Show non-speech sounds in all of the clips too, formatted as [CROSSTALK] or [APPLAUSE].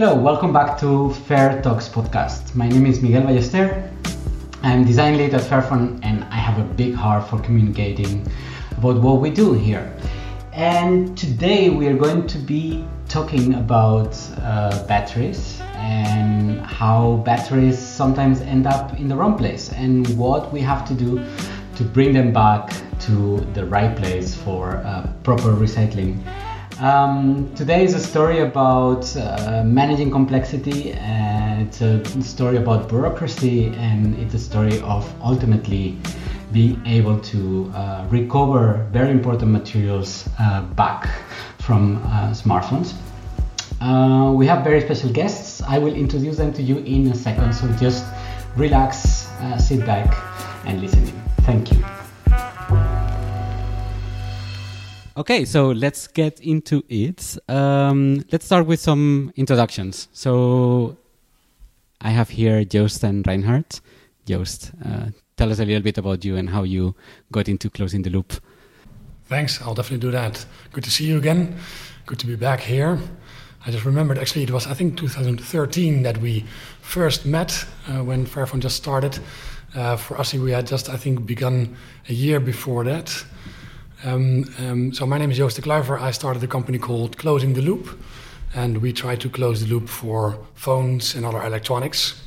Hello, welcome back to Fair Talks podcast. My name is Miguel Ballester. I'm design lead at Fairphone and I have a big heart for communicating about what we do here. And today we are going to be talking about uh, batteries and how batteries sometimes end up in the wrong place and what we have to do to bring them back to the right place for uh, proper recycling. Um, today is a story about uh, managing complexity, and it's a story about bureaucracy, and it's a story of ultimately being able to uh, recover very important materials uh, back from uh, smartphones. Uh, we have very special guests. I will introduce them to you in a second, so just relax, uh, sit back, and listen in. Thank you. Okay, so let's get into it. Um, let's start with some introductions. So I have here Joost and Reinhard. Joost, uh, tell us a little bit about you and how you got into closing the loop. Thanks, I'll definitely do that. Good to see you again. Good to be back here. I just remembered actually it was I think 2013 that we first met uh, when Fairphone just started. Uh, for us, we had just I think begun a year before that. Um, um, so my name is Joost de Kluiver. I started a company called Closing the Loop, and we try to close the loop for phones and other electronics.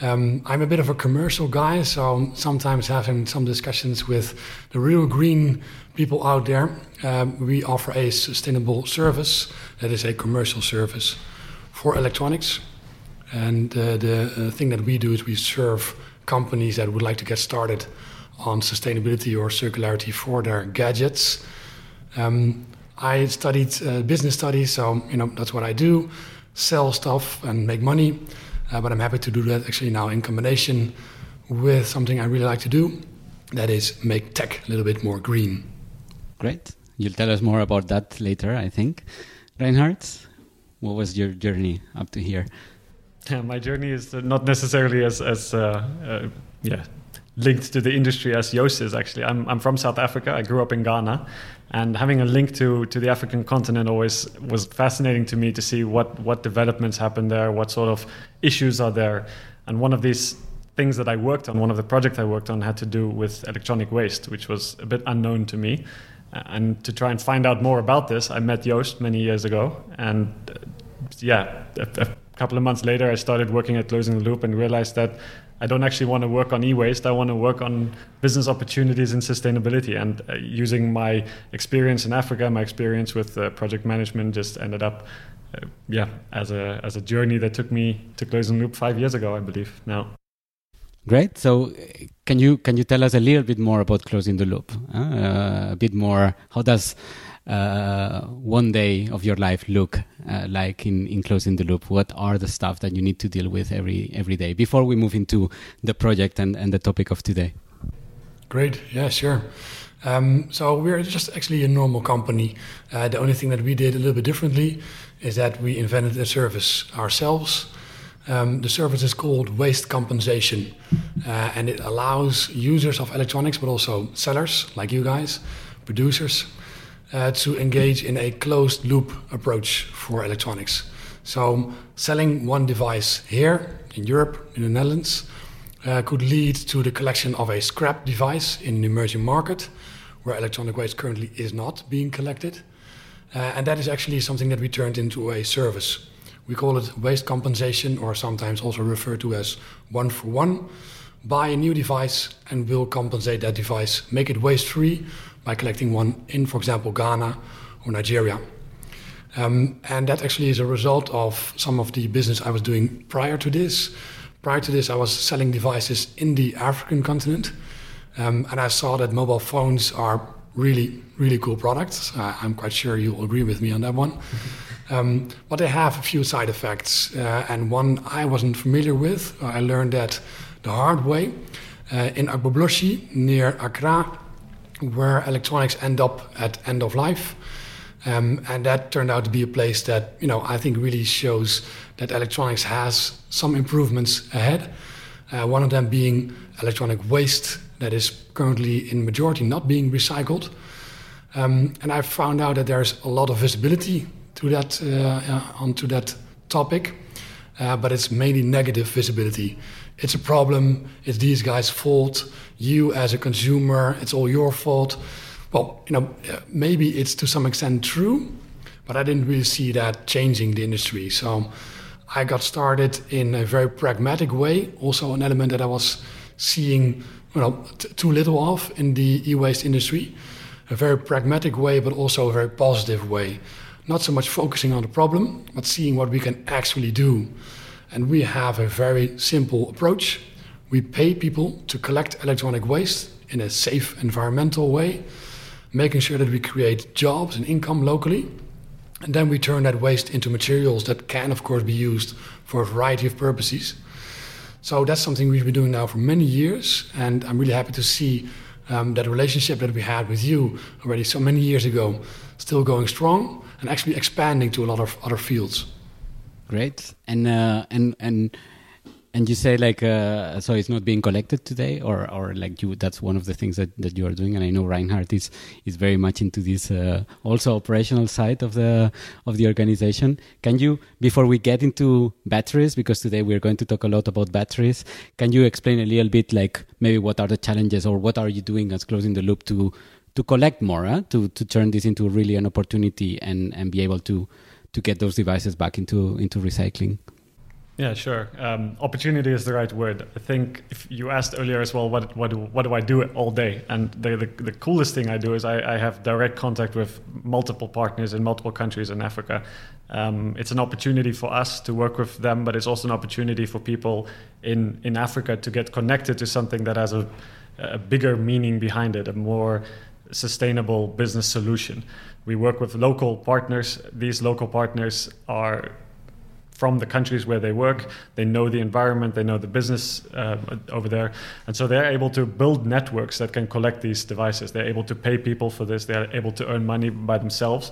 Um, I'm a bit of a commercial guy, so sometimes having some discussions with the real green people out there. Um, we offer a sustainable service that is a commercial service for electronics. And uh, the uh, thing that we do is we serve companies that would like to get started on sustainability or circularity for their gadgets. Um, I studied uh, business studies, so you know that's what I do: sell stuff and make money. Uh, but I'm happy to do that actually now in combination with something I really like to do, that is make tech a little bit more green. Great. You'll tell us more about that later, I think. Reinhard, what was your journey up to here? Yeah, [LAUGHS] my journey is not necessarily as as uh, uh, yeah linked to the industry as Joost is actually. I'm, I'm from South Africa. I grew up in Ghana. And having a link to, to the African continent always was fascinating to me to see what, what developments happen there, what sort of issues are there. And one of these things that I worked on, one of the projects I worked on, had to do with electronic waste, which was a bit unknown to me. And to try and find out more about this, I met Joost many years ago. And uh, yeah, a, a couple of months later, I started working at Closing the Loop and realized that I don't actually want to work on e-waste. I want to work on business opportunities and sustainability. And uh, using my experience in Africa, my experience with uh, project management, just ended up, uh, yeah, as a as a journey that took me to Closing Loop five years ago, I believe. Now. Great. So, can you can you tell us a little bit more about Closing the Loop? Uh, a bit more. How does uh, one day of your life look uh, like in, in closing the loop? What are the stuff that you need to deal with every every day before we move into the project and, and the topic of today? Great. Yeah, sure. Um, so we're just actually a normal company. Uh, the only thing that we did a little bit differently is that we invented a service ourselves. Um, the service is called waste compensation, uh, and it allows users of electronics, but also sellers like you guys, producers, uh, to engage in a closed loop approach for electronics. So, selling one device here in Europe, in the Netherlands, uh, could lead to the collection of a scrap device in an emerging market where electronic waste currently is not being collected. Uh, and that is actually something that we turned into a service. We call it waste compensation, or sometimes also referred to as one for one. Buy a new device and we'll compensate that device, make it waste free by collecting one in, for example, Ghana or Nigeria. Um, and that actually is a result of some of the business I was doing prior to this. Prior to this, I was selling devices in the African continent. Um, and I saw that mobile phones are really, really cool products. Uh, I'm quite sure you'll agree with me on that one. [LAUGHS] Um, but they have a few side effects. Uh, and one I wasn't familiar with. I learned that the hard way. Uh, in Agbogbloshie, near Accra, where electronics end up at end of life. Um, and that turned out to be a place that you know I think really shows that electronics has some improvements ahead. Uh, one of them being electronic waste that is currently in majority not being recycled. Um, and I found out that there's a lot of visibility to that uh, uh, onto that topic, uh, but it's mainly negative visibility. It's a problem. It's these guys' fault. You, as a consumer, it's all your fault. Well, you know, maybe it's to some extent true, but I didn't really see that changing the industry. So I got started in a very pragmatic way. Also, an element that I was seeing, you know, t- too little of in the e-waste industry. A very pragmatic way, but also a very positive way. Not so much focusing on the problem, but seeing what we can actually do. And we have a very simple approach. We pay people to collect electronic waste in a safe environmental way, making sure that we create jobs and income locally. And then we turn that waste into materials that can, of course, be used for a variety of purposes. So that's something we've been doing now for many years. And I'm really happy to see um, that relationship that we had with you already so many years ago still going strong and actually expanding to a lot of other fields. Great. And uh, and and and you say like uh, so it's not being collected today or or like you that's one of the things that, that you are doing and i know reinhard is is very much into this uh, also operational side of the of the organization can you before we get into batteries because today we're going to talk a lot about batteries can you explain a little bit like maybe what are the challenges or what are you doing as closing the loop to to collect more huh? to to turn this into really an opportunity and and be able to to get those devices back into into recycling yeah, sure. Um, opportunity is the right word. I think if you asked earlier as well, what what do, what do I do all day? And the, the, the coolest thing I do is I, I, have direct contact with multiple partners in multiple countries in Africa. Um, it's an opportunity for us to work with them, but it's also an opportunity for people in in Africa to get connected to something that has a, a bigger meaning behind it, a more sustainable business solution. We work with local partners. These local partners are from the countries where they work. They know the environment, they know the business uh, over there. And so they're able to build networks that can collect these devices. They're able to pay people for this, they're able to earn money by themselves.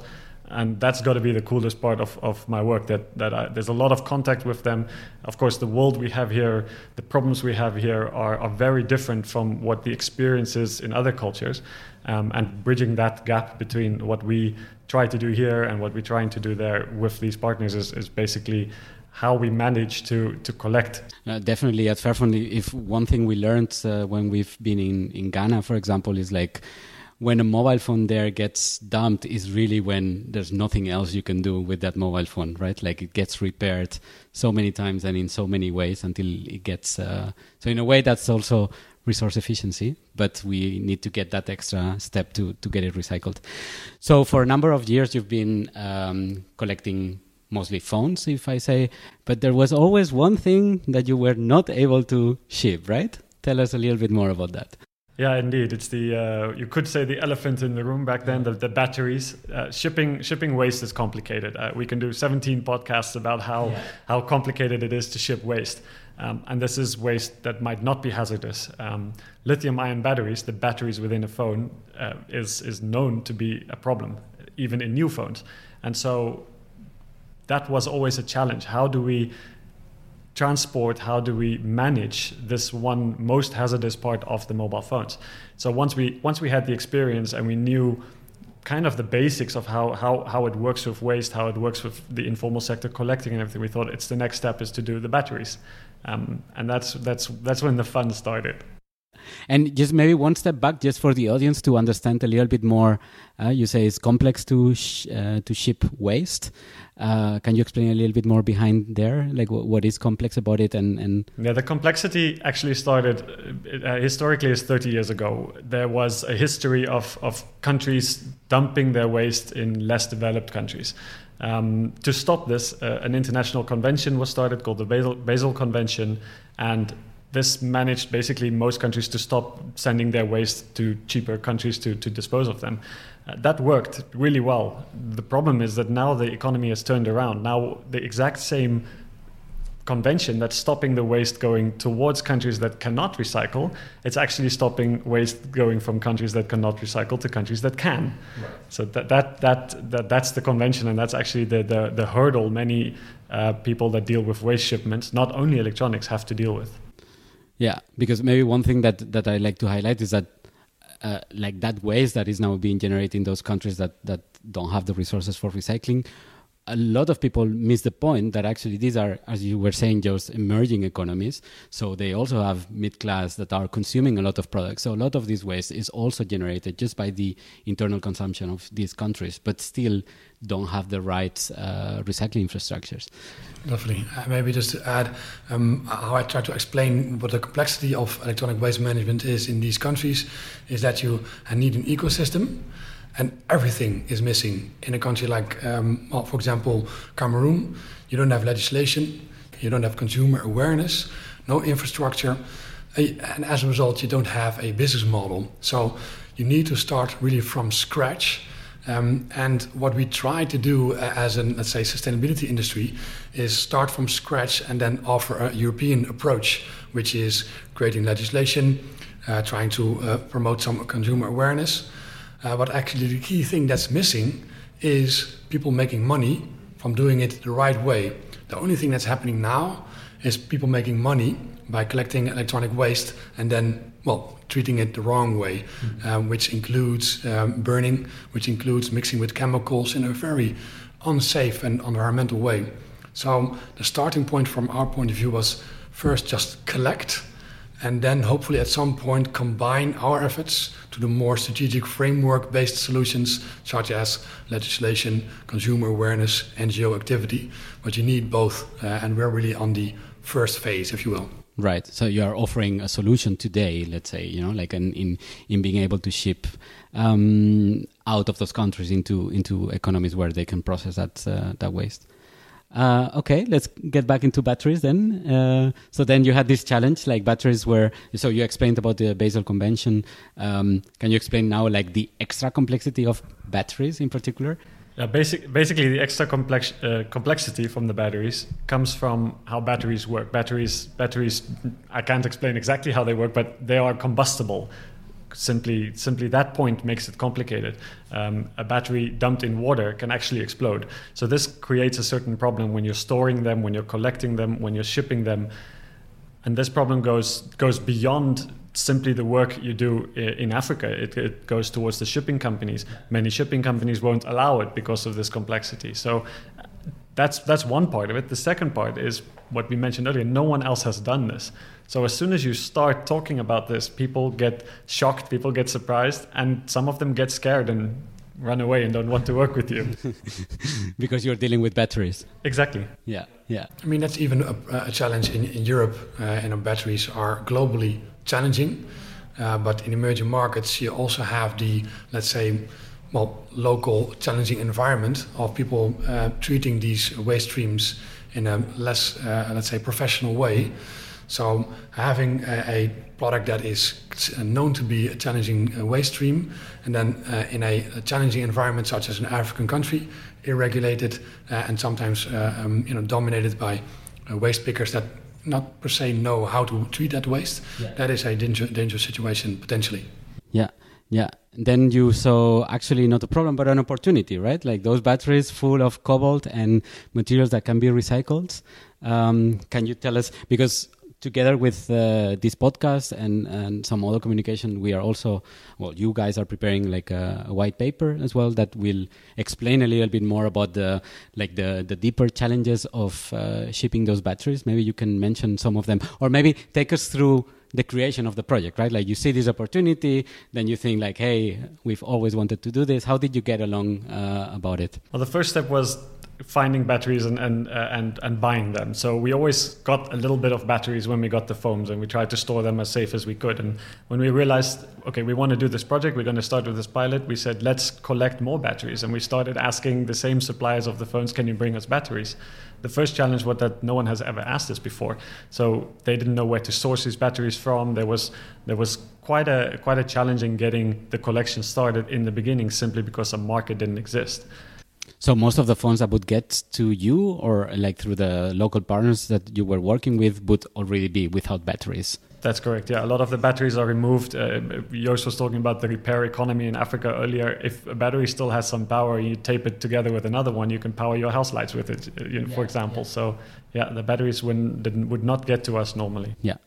And that's got to be the coolest part of, of my work. That that I, there's a lot of contact with them. Of course, the world we have here, the problems we have here, are, are very different from what the experience is in other cultures. Um, and bridging that gap between what we try to do here and what we're trying to do there with these partners is, is basically how we manage to to collect. Uh, definitely at Fairphone, if one thing we learned uh, when we've been in, in Ghana, for example, is like when a mobile phone there gets dumped is really when there's nothing else you can do with that mobile phone, right? Like it gets repaired so many times and in so many ways until it gets. Uh, so in a way, that's also resource efficiency, but we need to get that extra step to, to get it recycled. So for a number of years, you've been um, collecting mostly phones, if I say, but there was always one thing that you were not able to ship, right? Tell us a little bit more about that. Yeah, indeed. It's the uh, you could say the elephant in the room back then. The, the batteries. Uh, shipping shipping waste is complicated. Uh, we can do 17 podcasts about how yeah. how complicated it is to ship waste. Um, and this is waste that might not be hazardous. Um, lithium ion batteries, the batteries within a phone, uh, is, is known to be a problem, even in new phones. And so that was always a challenge. How do we transport, how do we manage this one most hazardous part of the mobile phones? So once we, once we had the experience and we knew kind of the basics of how, how, how it works with waste, how it works with the informal sector collecting and everything, we thought it's the next step is to do the batteries. Um, and that's that's that's when the fun started. And just maybe one step back, just for the audience to understand a little bit more. Uh, you say it's complex to sh- uh, to ship waste. Uh, can you explain a little bit more behind there, like w- what is complex about it? And, and yeah, the complexity actually started uh, historically is 30 years ago. There was a history of of countries dumping their waste in less developed countries. Um, to stop this, uh, an international convention was started called the Basel, Basel Convention, and this managed basically most countries to stop sending their waste to cheaper countries to, to dispose of them. Uh, that worked really well. The problem is that now the economy has turned around. Now, the exact same convention that's stopping the waste going towards countries that cannot recycle. It's actually stopping waste going from countries that cannot recycle to countries that can. Right. So that, that, that, that, that's the convention, and that's actually the, the, the hurdle many uh, people that deal with waste shipments, not only electronics, have to deal with. Yeah, because maybe one thing that, that I like to highlight is that uh, like that waste that is now being generated in those countries that, that don't have the resources for recycling a lot of people miss the point that actually these are, as you were saying, just emerging economies. So they also have mid class that are consuming a lot of products. So a lot of this waste is also generated just by the internal consumption of these countries, but still don't have the right uh, recycling infrastructures. Lovely. Uh, maybe just to add um, how I try to explain what the complexity of electronic waste management is in these countries is that you need an ecosystem and everything is missing in a country like, um, well, for example, Cameroon. You don't have legislation, you don't have consumer awareness, no infrastructure, and as a result, you don't have a business model. So you need to start really from scratch. Um, and what we try to do uh, as an, let's say, sustainability industry is start from scratch and then offer a European approach, which is creating legislation, uh, trying to uh, promote some consumer awareness, uh, but actually, the key thing that's missing is people making money from doing it the right way. The only thing that's happening now is people making money by collecting electronic waste and then, well, treating it the wrong way, mm-hmm. um, which includes um, burning, which includes mixing with chemicals in a very unsafe and environmental way. So the starting point from our point of view was first just collect and then hopefully at some point combine our efforts to the more strategic framework based solutions such as legislation, consumer awareness, NGO activity. But you need both, uh, and we're really on the first phase, if you will. Right. So you are offering a solution today, let's say, you know, like an, in in being able to ship um, out of those countries into into economies where they can process that uh, that waste. Uh, okay, let's get back into batteries then. Uh, so then you had this challenge, like batteries were. So you explained about the Basel Convention. Um, can you explain now, like the extra complexity of batteries in particular? Yeah, basic, basically the extra complex, uh, complexity from the batteries comes from how batteries work. Batteries, batteries. I can't explain exactly how they work, but they are combustible simply simply that point makes it complicated. Um, a battery dumped in water can actually explode. So this creates a certain problem when you're storing them, when you're collecting them, when you're shipping them, and this problem goes goes beyond simply the work you do in Africa. It, it goes towards the shipping companies. Many shipping companies won't allow it because of this complexity. So that's that's one part of it. The second part is what we mentioned earlier. No one else has done this. So as soon as you start talking about this, people get shocked, people get surprised, and some of them get scared and run away and don't want to work with you [LAUGHS] because you're dealing with batteries. Exactly. Yeah, yeah. I mean that's even a, a challenge in, in Europe. Uh, and batteries are globally challenging, uh, but in emerging markets you also have the let's say well local challenging environment of people uh, treating these waste streams in a less uh, let's say professional way. So having a, a, product that is known to be a challenging uh, waste stream, and then uh, in a, a, challenging environment such as an African country, irregulated uh, and sometimes uh, um, you know dominated by uh, waste pickers that not per se know how to treat that waste, yeah. that is a danger, dangerous situation potentially. Yeah, yeah. Then you saw actually not a problem but an opportunity, right? Like those batteries full of cobalt and materials that can be recycled. Um, can you tell us because together with uh, this podcast and, and some other communication, we are also, well, you guys are preparing like a, a, white paper as well that will explain a little bit more about the like the, the deeper challenges of uh, shipping those batteries. Maybe you can mention some of them, or maybe take us through the creation of the project, right? Like you see this opportunity, then you think like, hey, we've always wanted to do this. How did you get along uh, about it? Well, the first step was finding batteries and and uh, and and buying them. So we always got a little bit of batteries when we got the foams, and we tried to store them as safe as we could. And when we realized, okay, we want to do this project, we're going to start with this pilot. We said, let's collect more batteries, and we started asking the same suppliers of the phones, can you bring us batteries? The first challenge was that no one has ever asked this before, so they didn't know where to source these batteries from. There was there was quite a quite a challenge in getting the collection started in the beginning, simply because a market didn't exist. So most of the phones that would get to you, or like through the local partners that you were working with, would already be without batteries. That's correct. Yeah, a lot of the batteries are removed. Uh, Joost was talking about the repair economy in Africa earlier. If a battery still has some power, you tape it together with another one, you can power your house lights with it, uh, you know, yeah, for example. Yeah. So yeah, the batteries would would not get to us normally. Yeah.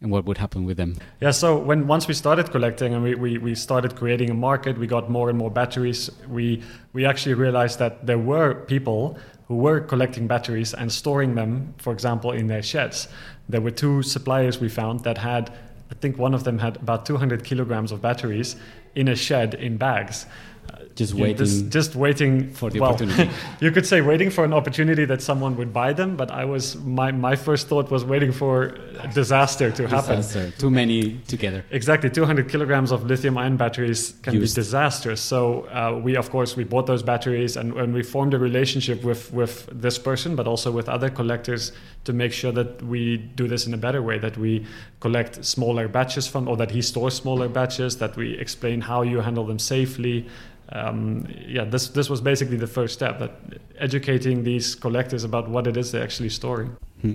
and what would happen with them? Yeah, so when once we started collecting and we, we, we started creating a market, we got more and more batteries. We we actually realized that there were people who were collecting batteries and storing them, for example, in their sheds. There were two suppliers we found that had, I think one of them had about 200 kilograms of batteries in a shed in bags uh, just waiting just, just, waiting for the well, opportunity. [LAUGHS] you could say waiting for an opportunity that someone would buy them but i was my, my first thought was waiting for a disaster to happen. Disaster. too many together. Exactly. 200 kilograms of lithium ion batteries can Used. be disastrous. So uh, we of course we bought those batteries and, and we formed a relationship with with this person but also with other collectors to make sure that we do this in a better way that we collect smaller batches from or that he stores smaller batches that we explain how you handle them safely um, yeah, this this was basically the first step that educating these collectors about what it is they're actually storing. Hmm.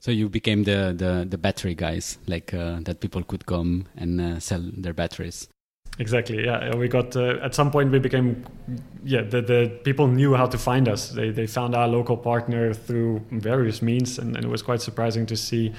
So you became the the, the battery guys, like uh, that people could come and uh, sell their batteries. Exactly. Yeah, we got uh, at some point we became, yeah, the, the people knew how to find us. They they found our local partner through various means, and, and it was quite surprising to see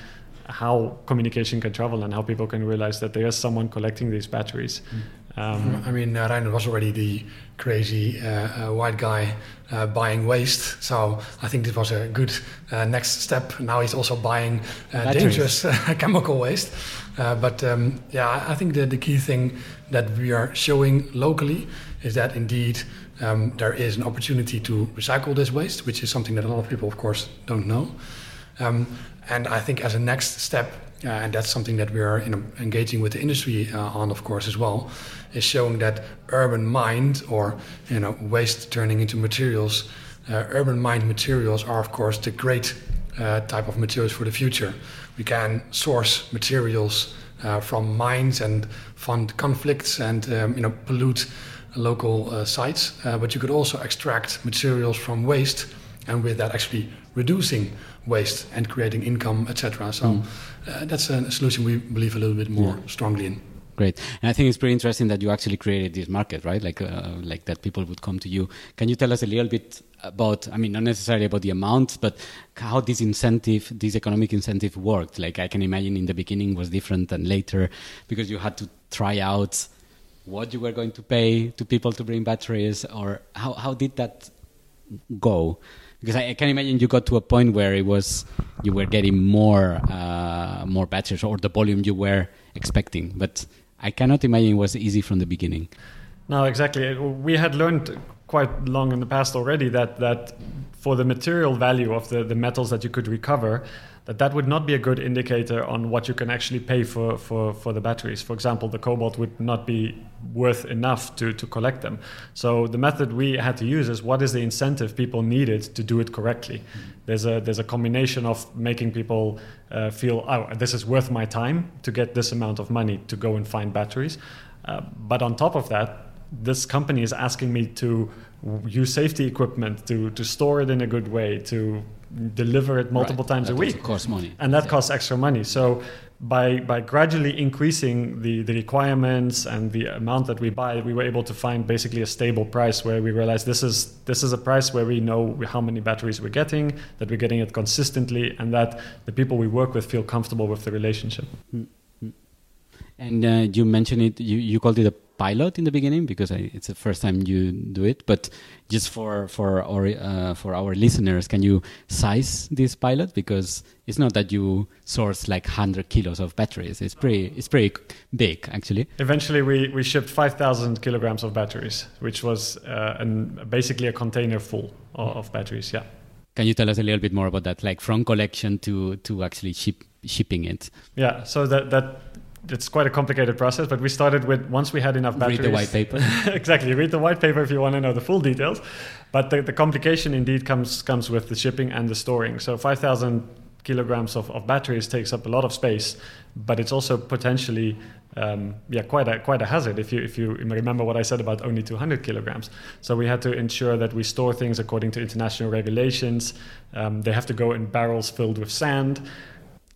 how communication can travel and how people can realize that there is someone collecting these batteries. Mm. Um, I mean, uh, Reiner was already the crazy uh, uh, white guy uh, buying waste, so I think this was a good uh, next step. Now he's also buying uh, dangerous [LAUGHS] chemical waste. but um, yeah, I think the, the key thing that we are showing locally is that indeed um, there is an opportunity to recycle this waste, which is something that a lot of people, of course, don't know. Um, and I think as a next step, uh, and that's something that we are engaging with the industry uh, on, of course, as well, is showing that urban mined or you know waste turning into materials. Uh, urban mined materials are, of course, the great uh, type of materials for the future. We can source materials uh, from mines and fund conflicts and um, you know pollute local uh, sites, but you could also extract materials from waste, and with that actually reducing waste and creating income, etc. So mm. Uh, that's a solution we believe a little bit more yeah. strongly in. Great, and I think it's pretty interesting that you actually created this market, right? Like, uh, like that people would come to you. Can you tell us a little bit about? I mean, not necessarily about the amount, but how this incentive, this economic incentive, worked. Like, I can imagine in the beginning was different than later because you had to try out what you were going to pay to people to bring batteries, or how how did that go? because I, I, can imagine you got to a point where it was you were getting more uh, more batches or the volume you were expecting, but I cannot imagine it was easy from the beginning. No, exactly. We had learned quite long in the past already that that for the material value of the, the metals that you could recover, that would not be a good indicator on what you can actually pay for, for, for the batteries. For example, the cobalt would not be worth enough to, to collect them. So the method we had to use is what is the incentive people needed to do it correctly. There's a there's a combination of making people uh, feel oh this is worth my time to get this amount of money to go and find batteries, uh, but on top of that, this company is asking me to use safety equipment to to store it in a good way to deliver it multiple right. times that a week. costs money, and that yeah. costs extra money. So by by gradually increasing the the requirements and the amount that we buy, we were able to find basically a stable price where we realized this is this is a price where we know how many batteries we're getting, that we're getting it consistently, and that the people we work with feel comfortable with the relationship. Mm-hmm. And uh, you mentioned it. You you called it a pilot in the beginning because I, it's the first time you do it. But just for for our uh, for our listeners, can you size this pilot because it's not that you source like hundred kilos of batteries. It's pretty it's pretty big actually. Eventually, we we shipped five thousand kilograms of batteries, which was uh, an, basically a container full of, of batteries. Yeah. Can you tell us a little bit more about that, like from collection to to actually ship shipping it? Yeah. So that that it's quite a complicated process, but we started with once we had enough batteries. Read the white paper. [LAUGHS] exactly, read the white paper if you want to know the full details. But the, the complication indeed comes comes with the shipping and the storing. So five thousand kilograms of, of batteries takes up a lot of space, but it's also potentially um, yeah quite a quite a hazard if you if you remember what I said about only 200 kilograms. So we had to ensure that we store things according to international regulations. Um, they have to go in barrels filled with sand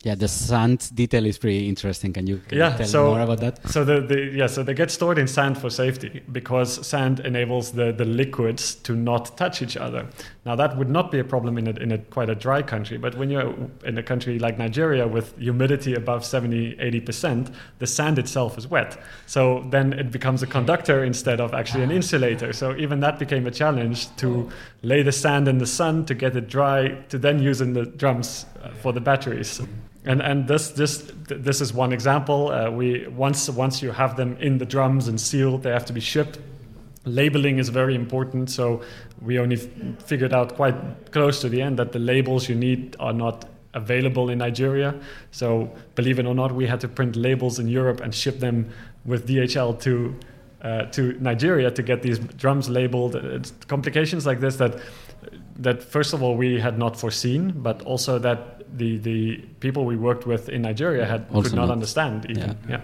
Yeah, the sand detail is pretty interesting. Can you, can yeah, you tell so, more about that? So the, the yeah, so they get stored in sand for safety because sand enables the, the liquids to not touch each other. Now that would not be a problem in a, in a quite a dry country, but when you're in a country like Nigeria with humidity above 70, 80%, the sand itself is wet. So then it becomes a conductor instead of actually an insulator. So even that became a challenge to lay the sand in the sun to get it dry to then use in the drums uh, for the batteries and and this this this is one example. Uh, we once once you have them in the drums and sealed, they have to be shipped. Labeling is very important, so we only figured out quite close to the end that the labels you need are not available in Nigeria. So believe it or not, we had to print labels in Europe and ship them with DHL to uh, to Nigeria to get these drums labeled. It's complications like this that that first of all we had not foreseen, but also that the the people we worked with in Nigeria had also could not, not, understand even. Yeah. yeah.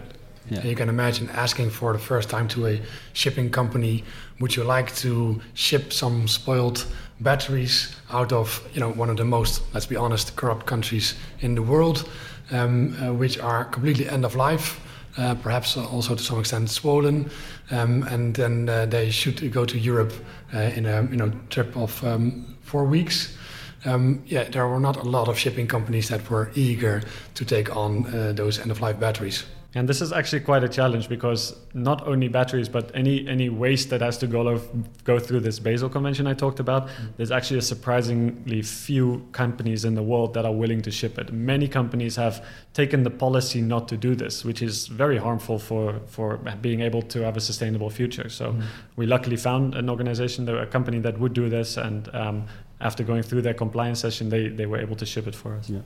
Yeah. You can imagine asking for the first time to a shipping company, would you like to ship some spoiled batteries out of you know one of the most, let's be honest, corrupt countries in the world, um, uh, which are completely end of life, uh, perhaps also to some extent swollen, um, and then uh, they should go to Europe uh, in a you know trip of um, four weeks um, yeah, there were not a lot of shipping companies that were eager to take on uh, those end of life batteries. And this is actually quite a challenge because not only batteries, but any any waste that has to go go through this Basel Convention I talked about, mm-hmm. there's actually a surprisingly few companies in the world that are willing to ship it. Many companies have taken the policy not to do this, which is very harmful for for being able to have a sustainable future. So mm-hmm. we luckily found an organization, a company that would do this, and um, after going through their compliance session, they, they were able to ship it for us. Yeah.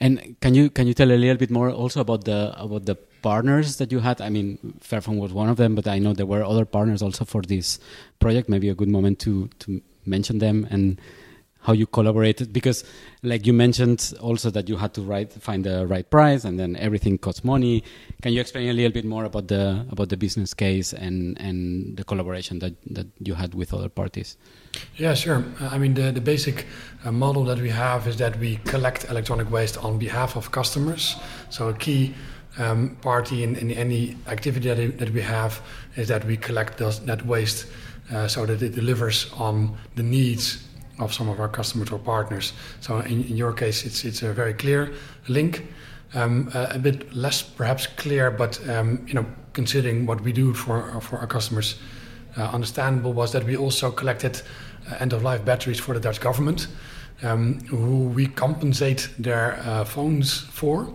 And can you can you tell a little bit more also about the about the partners that you had? I mean, Fairphone was one of them, but I know there were other partners also for this project. Maybe a good moment to to mention them and how you collaborated because like you mentioned also that you had to write, find the right price and then everything costs money can you explain a little bit more about the about the business case and and the collaboration that that you had with other parties yeah sure i mean the the basic uh, model that we have is that we collect electronic waste on behalf of customers so a key um, party in, in any activity that, that we have is that we collect those, that waste uh, so that it delivers on the needs of some of our customers or partners. So in, in your case, it's it's a very clear link. Um, uh, a bit less perhaps clear, but um, you know, considering what we do for for our customers, uh, understandable was that we also collected uh, end-of-life batteries for the Dutch government, um, who we compensate their uh, phones for.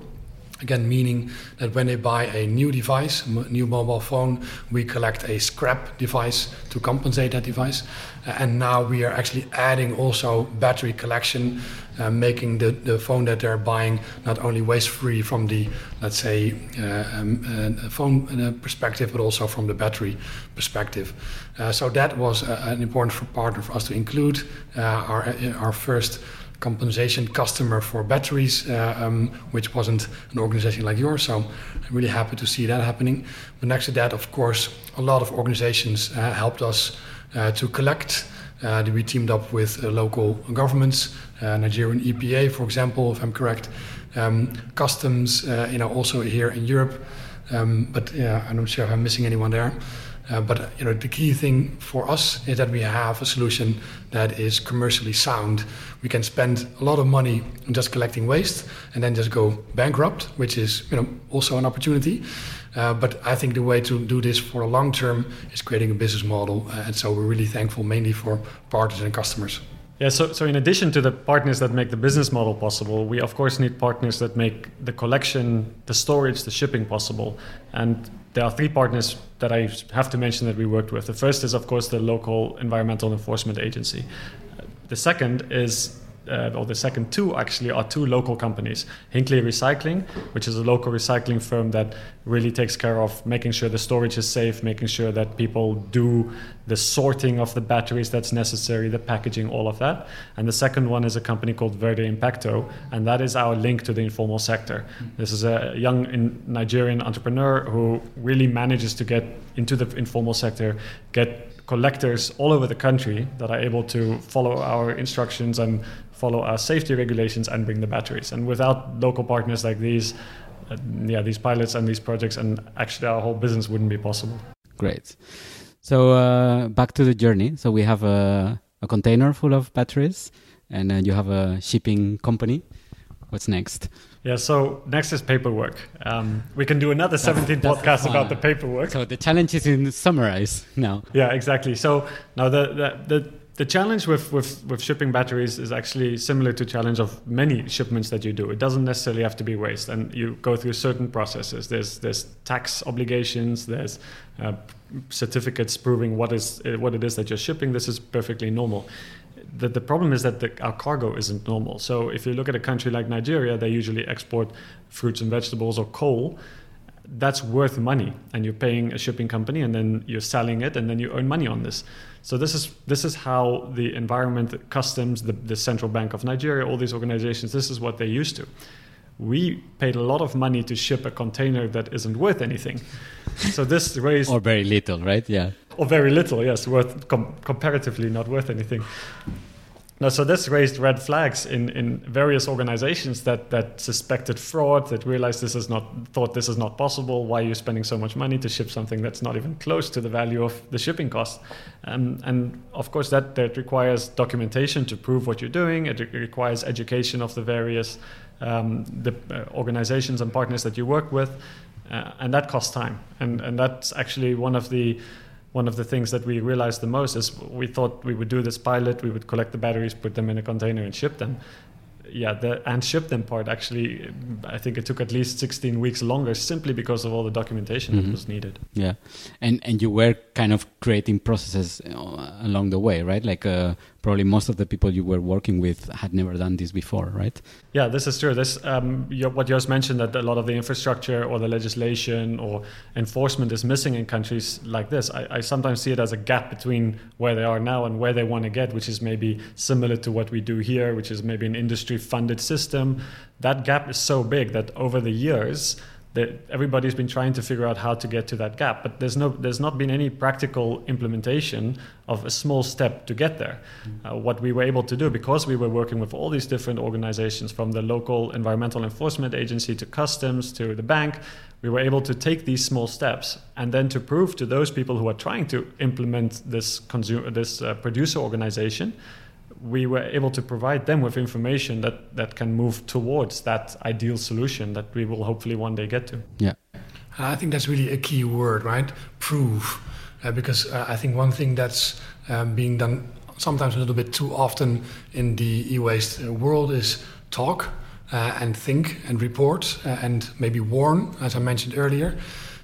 Again, meaning that when they buy a new device, a new mobile phone, we collect a scrap device to compensate that device. Uh, and now we are actually adding also battery collection, uh, making the, the phone that they're buying not only waste free from the, let's say, uh, um, uh, phone uh, perspective, but also from the battery perspective. Uh, so that was an important partner for us to include. our, our first compensation customer for batteries, uh, um, which wasn't an organization like yours. So I'm really happy to see that happening. But next to that, of course, a lot of organizations uh, helped us uh, to collect. Uh, we teamed up with uh, local governments, uh, Nigerian EPA, for example, if I'm correct, um, customs, you know, also here in Europe. Um, but yeah, I'm not sure if I'm missing anyone there. Uh, but you know, the key thing for us is that we have a solution that is commercially sound. We can spend a lot of money just collecting waste and then just go bankrupt, which is you know also an opportunity. Uh, but I think the way to do this for a long term is creating a business model, uh, and so we're really thankful mainly for partners and customers. Yeah, so, so in addition to the partners that make the business model possible, we of course need partners that make the collection, the storage, the shipping possible. And there are three partners that I have to mention that we worked with. The first is, of course, the local environmental enforcement agency. The second is uh, or the second two actually are two local companies Hinckley Recycling, which is a local recycling firm that really takes care of making sure the storage is safe, making sure that people do the sorting of the batteries that's necessary, the packaging, all of that. And the second one is a company called Verde Impacto, and that is our link to the informal sector. This is a young Nigerian entrepreneur who really manages to get into the informal sector, get collectors all over the country that are able to follow our instructions and follow our safety regulations and bring the batteries. And without local partners like these, uh, yeah, these pilots and these projects, and actually our whole business wouldn't be possible. Great. So uh, back to the journey. So we have a, a container full of batteries, and uh, you have a shipping company. What's next? Yeah, so next is paperwork. Um, we can do another 17 that's, podcasts about the paperwork. So the challenge is in summarize now. Yeah, exactly. So now the, the, the the challenge with, with, with shipping batteries is actually similar to challenge of many shipments that you do. It doesn't necessarily have to be waste, and you go through certain processes. There's there's tax obligations. There's uh, certificates proving what is what it is that you're shipping. This is perfectly normal the, the problem is that the, our cargo isn't normal. So if you look at a country like Nigeria, they usually export fruits and vegetables or coal. That's worth money, and you're paying a shipping company, and then you're selling it, and then you earn money on this. So this is this is how the environment, customs, the, the central bank of Nigeria, all these organizations, this is what they're used to we paid a lot of money to ship a container that isn't worth anything. So this raised or very little, right? Yeah, or very little, yes, worth com- comparatively not worth anything. Now, so this raised red flags in, in various organizations that, that suspected fraud, that realized this is not thought this is not possible. Why are you spending so much money to ship something that's not even close to the value of the shipping cost? Um, and of course, that, that requires documentation to prove what you're doing. It requires education of the various um, the uh, organizations and partners that you work with, uh, and that costs time. And and that's actually one of the one of the things that we realized the most is we thought we would do this pilot, we would collect the batteries, put them in a container, and ship them yeah, the and ship them part actually, I think it took at least 16 weeks longer simply because of all the documentation mm-hmm. that was needed. Yeah, and and you were kind of creating processes uh, along the way, right? Like uh, probably most of the people you were working with had never done this before, right? Yeah, this is true. This um, what just mentioned that a lot of the infrastructure or the legislation or enforcement is missing in countries like this. I, I sometimes see it as a gap between where they are now and where they want to get, which is maybe similar to what we do here, which is maybe an industry funded system. That gap is so big that over the years that everybody's been trying to figure out how to get to that gap but there's no there's not been any practical implementation of a small step to get there mm. uh, what we were able to do because we were working with all these different organizations from the local environmental enforcement agency to customs to the bank we were able to take these small steps and then to prove to those people who are trying to implement this consumer this uh, producer organization we were able to provide them with information that, that can move towards that ideal solution that we will hopefully one day get to. Yeah. I think that's really a key word, right? Prove. Uh, because uh, I think one thing that's um, being done sometimes a little bit too often in the e waste uh, world is talk uh, and think and report uh, and maybe warn, as I mentioned earlier.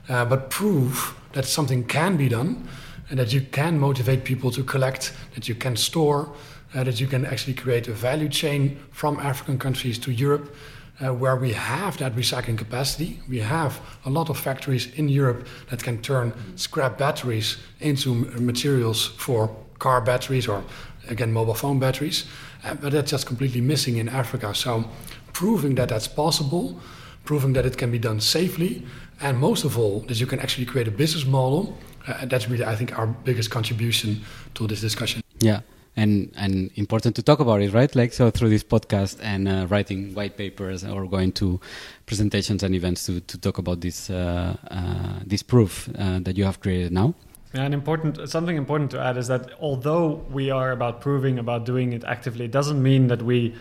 Uh, but prove that something can be done and that you can motivate people to collect, that you can store, uh, that you can actually create a value chain from African countries to Europe. Uh, where we have that recycling capacity. We have a lot of factories in Europe that can turn scrap batteries into materials for car batteries or, again, mobile phone batteries. Uh, but that's just completely missing in Africa. So, proving that that's possible, proving that it can be done safely, and most of all, that you can actually create a business model, uh, that's really, I think, our biggest contribution to this discussion. Yeah and and important to talk about it, right? Like so through this podcast and uh, writing white papers or going to presentations and events to, to talk about this uh, uh, this proof uh, that you have created now. Yeah, And important something important to add is that although we are about proving about doing it actively, it doesn't mean that we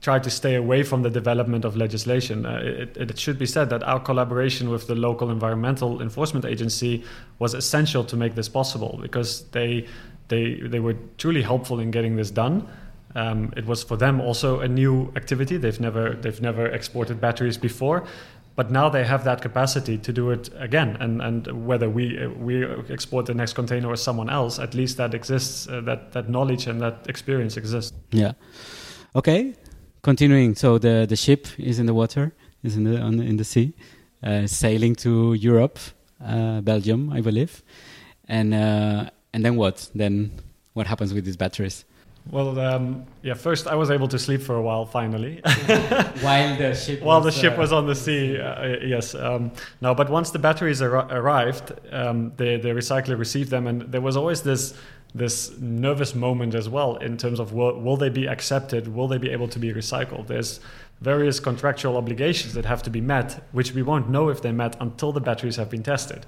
try to stay away from the development of legislation. Uh, it, it, should be said that our collaboration with the local environmental enforcement agency was essential to make this possible because they they they were truly helpful in getting this done. Um, it was for them also a new activity. They've never they've never exported batteries before, but now they have that capacity to do it again. And and whether we we export the next container or someone else, at least that exists. Uh, that that knowledge and that experience exists. Yeah. Okay. Continuing. So the the ship is in the water, is in the on in the sea, uh, sailing to Europe, uh, Belgium, I believe, and uh, and then what? Then what happens with these batteries? Well, um, yeah. First, I was able to sleep for a while. Finally, [LAUGHS] while the ship while was, the ship uh, was on the sea. Uh, yes. Um, no, but once the batteries ar- arrived, um, the the recycler received them, and there was always this this nervous moment as well in terms of will, will they be accepted? Will they be able to be recycled? There's various contractual obligations that have to be met, which we won't know if they met until the batteries have been tested.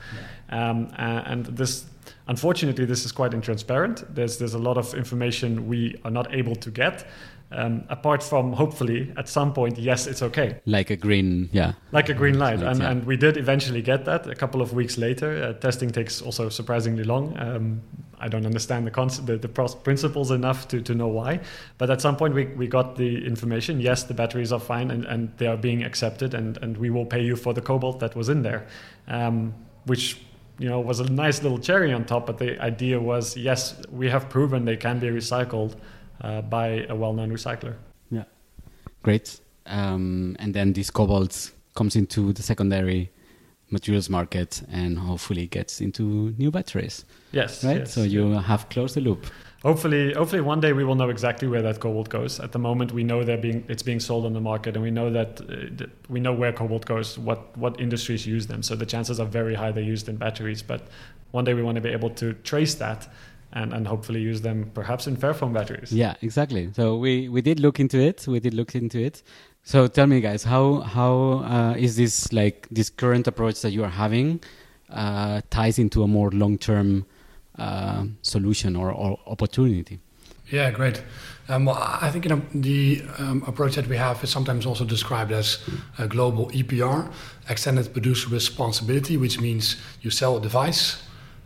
Um, a- and this, unfortunately, this is quite intransparent. There's there's a lot of information we are not able to get. Um, apart from hopefully at some point, yes, it's okay, Like a green, yeah. like a green light, Light, and yeah. and we did eventually get that a couple of weeks later. Uh, testing takes also surprisingly long. Um, I don't understand the concept, the, the principles enough to, to know why, but at some point we, we got the information. Yes, the batteries are fine and, and they are being accepted, and, and we will pay you for the cobalt that was in there, um, which you know was a nice little cherry on top. But the idea was yes, we have proven they can be recycled uh, by a well-known recycler. Yeah. Great. Um, and then this cobalt comes into the secondary materials market and hopefully gets into new batteries, Yes, right? yes, so you have closed the loop. Hopefully, hopefully one day we will know exactly where that cobalt goes. At the moment, we know they're being it's being sold on the market, and we know that, uh, we know where cobalt goes, what what industries use them. So the chances are very high they're used in batteries. But one day we want to be able to trace that, and and hopefully use them perhaps in Fairphone batteries. Yeah, exactly. So we, we did look into it. We did look into it. So tell me, guys, how how uh, is this like this current approach that you are having uh, ties into a more long term uh, solution or, or opportunity? Yeah, great. Um, well, I think you know the um, approach that we have is sometimes also described as a global EPR, extended producer responsibility, which means you sell a device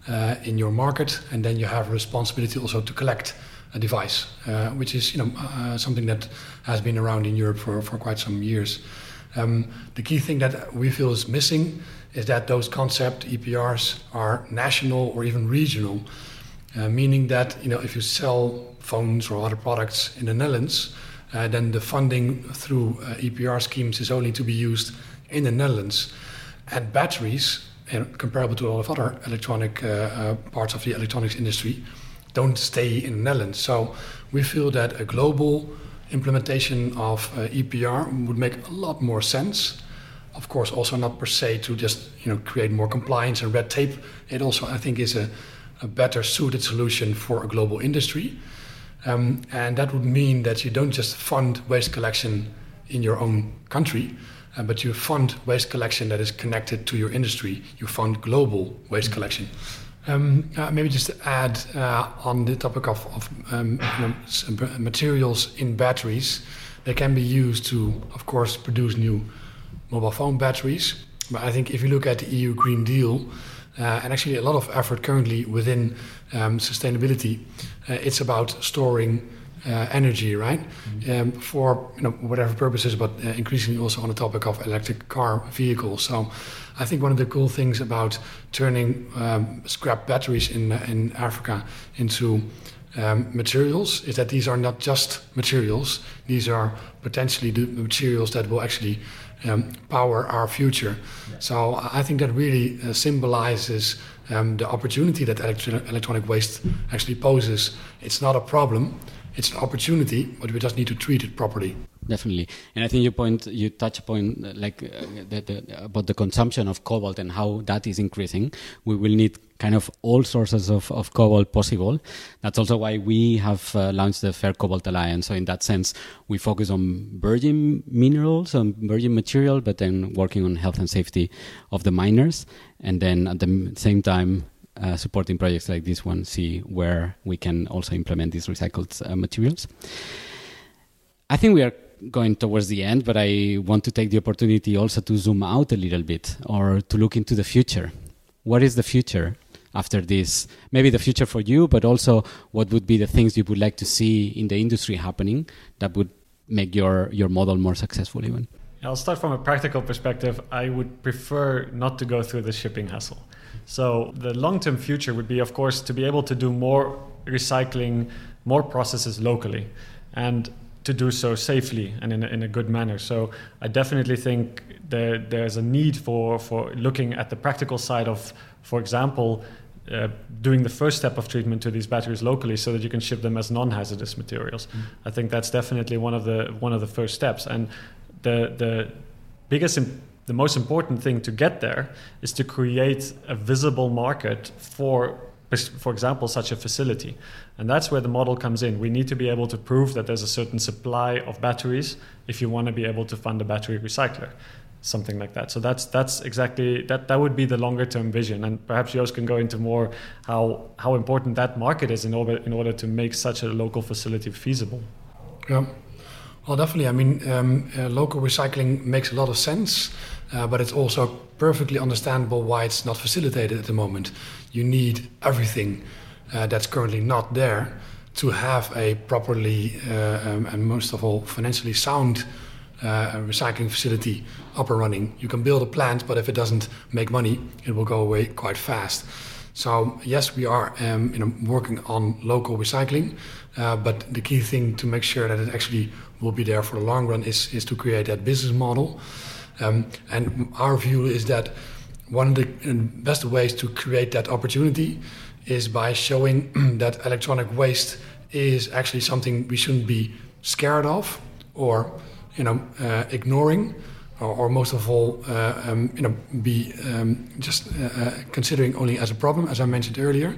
uh, in your market, and then you have responsibility also to collect a device, uh, which is you know uh, something that has been around in Europe for, for quite some years. Um, the key thing that we feel is missing is that those concept EPRs are national or even regional, uh, meaning that you know if you sell phones or other products in the Netherlands, uh, then the funding through uh, EPR schemes is only to be used in the Netherlands, and batteries, and comparable to a lot of other electronic uh, uh, parts of the electronics industry, don't stay in the Netherlands. So we feel that a global implementation of uh, EPR would make a lot more sense. Of course, also not per se to just you know create more compliance and red tape. It also, I think, is a, a better suited solution for a global industry. Um, and that would mean that you don't just fund waste collection in your own country, uh, but you fund waste collection that is connected to your industry. You fund global waste collection. Um, uh, maybe just to add uh, on the topic of, of um, you know, materials in batteries, they can be used to, of course, produce new mobile phone batteries. But I think if you look at the EU Green Deal, uh, and actually a lot of effort currently within um, sustainability, uh, it's about storing uh, energy, right? Um, for you know whatever purposes, but uh, increasingly also on the topic of electric car vehicles. So, I think one of the cool things about turning um, scrap batteries in in Africa into um, materials is that these are not just materials; these are potentially the materials that will actually um, power our future. So I think that really uh, symbolizes um, the opportunity that electro- electronic waste actually poses. It's not a problem; it's an opportunity, but we just need to treat it properly. Definitely, and I think you point you touch upon uh, like uh, the, the, about the consumption of cobalt and how that is increasing. We will need kind of all sources of, of cobalt possible. That's also why we have uh, launched the Fair Cobalt Alliance. So in that sense, we focus on virgin minerals, on virgin material, but then working on health and safety of the miners, and then at the same time. Uh, supporting projects like this one, see where we can also implement these recycled uh, materials. I think we are going towards the end, but I want to take the opportunity also to zoom out a little bit or to look into the future. What is the future after this? Maybe the future for you, but also what would be the things you would like to see in the industry happening that would make your, your model more successful, even? I'll start from a practical perspective. I would prefer not to go through the shipping hassle. So the long-term future would be, of course, to be able to do more recycling, more processes locally, and to do so safely and in a, in a good manner. So I definitely think there, there's a need for, for looking at the practical side of, for example, uh, doing the first step of treatment to these batteries locally so that you can ship them as non-hazardous materials. Mm. I think that's definitely one of the one of the first steps. And the the biggest imp- the most important thing to get there is to create a visible market for for example such a facility and that's where the model comes in we need to be able to prove that there's a certain supply of batteries if you want to be able to fund a battery recycler something like that. So that's that's exactly that that would be the longer term vision, and perhaps Joost can go into more how how important that market is in order in order to make such a local facility feasible. Yeah. Well, definitely. I mean, um, uh, local recycling makes a lot of sense, uh, but it's also perfectly understandable why it's not facilitated at the moment. You need everything uh, that's currently not there to have a properly uh, um, and most of all financially sound uh, recycling facility up and running. You can build a plant, but if it doesn't make money, it will go away quite fast. So yes, we are um, you know, working on local recycling, uh, but the key thing to make sure that it actually will be there for the long run is, is to create that business model. Um, and our view is that one of the best ways to create that opportunity is by showing [CLEARS THROAT] that electronic waste is actually something we shouldn't be scared of or you know, uh, ignoring, or, most of all, uh, um, you know, be um, just uh, considering only as a problem, as I mentioned earlier.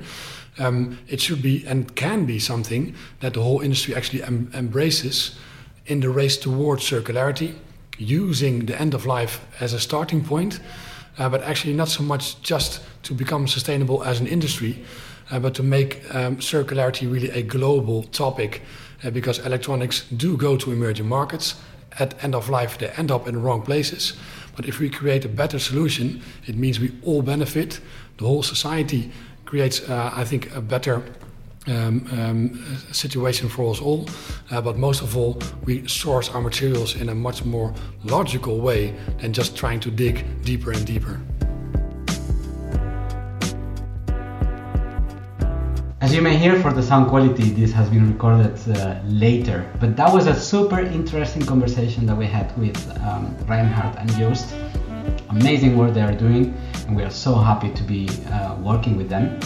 Um, it should be and can be something that the whole industry actually em embraces in the race towards circularity, using the end of life as a starting point, uh, but actually not so much just to become sustainable as an industry, uh, but to make um, circularity really a global topic, uh, because electronics do go to emerging markets at end of life they end up in the wrong places. But if we create a better solution, it means we all benefit. The whole society creates, uh, I think, a better um, um, situation for us all. Uh, but most of all, we source our materials in a much more logical way than just trying to dig deeper and deeper. As you may hear for the sound quality, this has been recorded uh, later, but that was a super interesting conversation that we had with um, Reinhard and Joost. Amazing work they are doing, and we are so happy to be uh, working with them.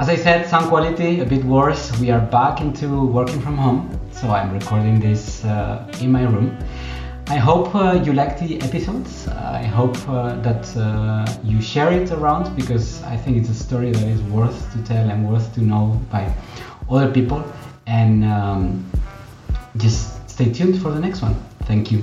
As I said, sound quality a bit worse. We are back into working from home, so I'm recording this uh, in my room. I hope uh, you like the episodes. I hope uh, that uh, you share it around because I think it's a story that is worth to tell and worth to know by other people. And um, just stay tuned for the next one. Thank you.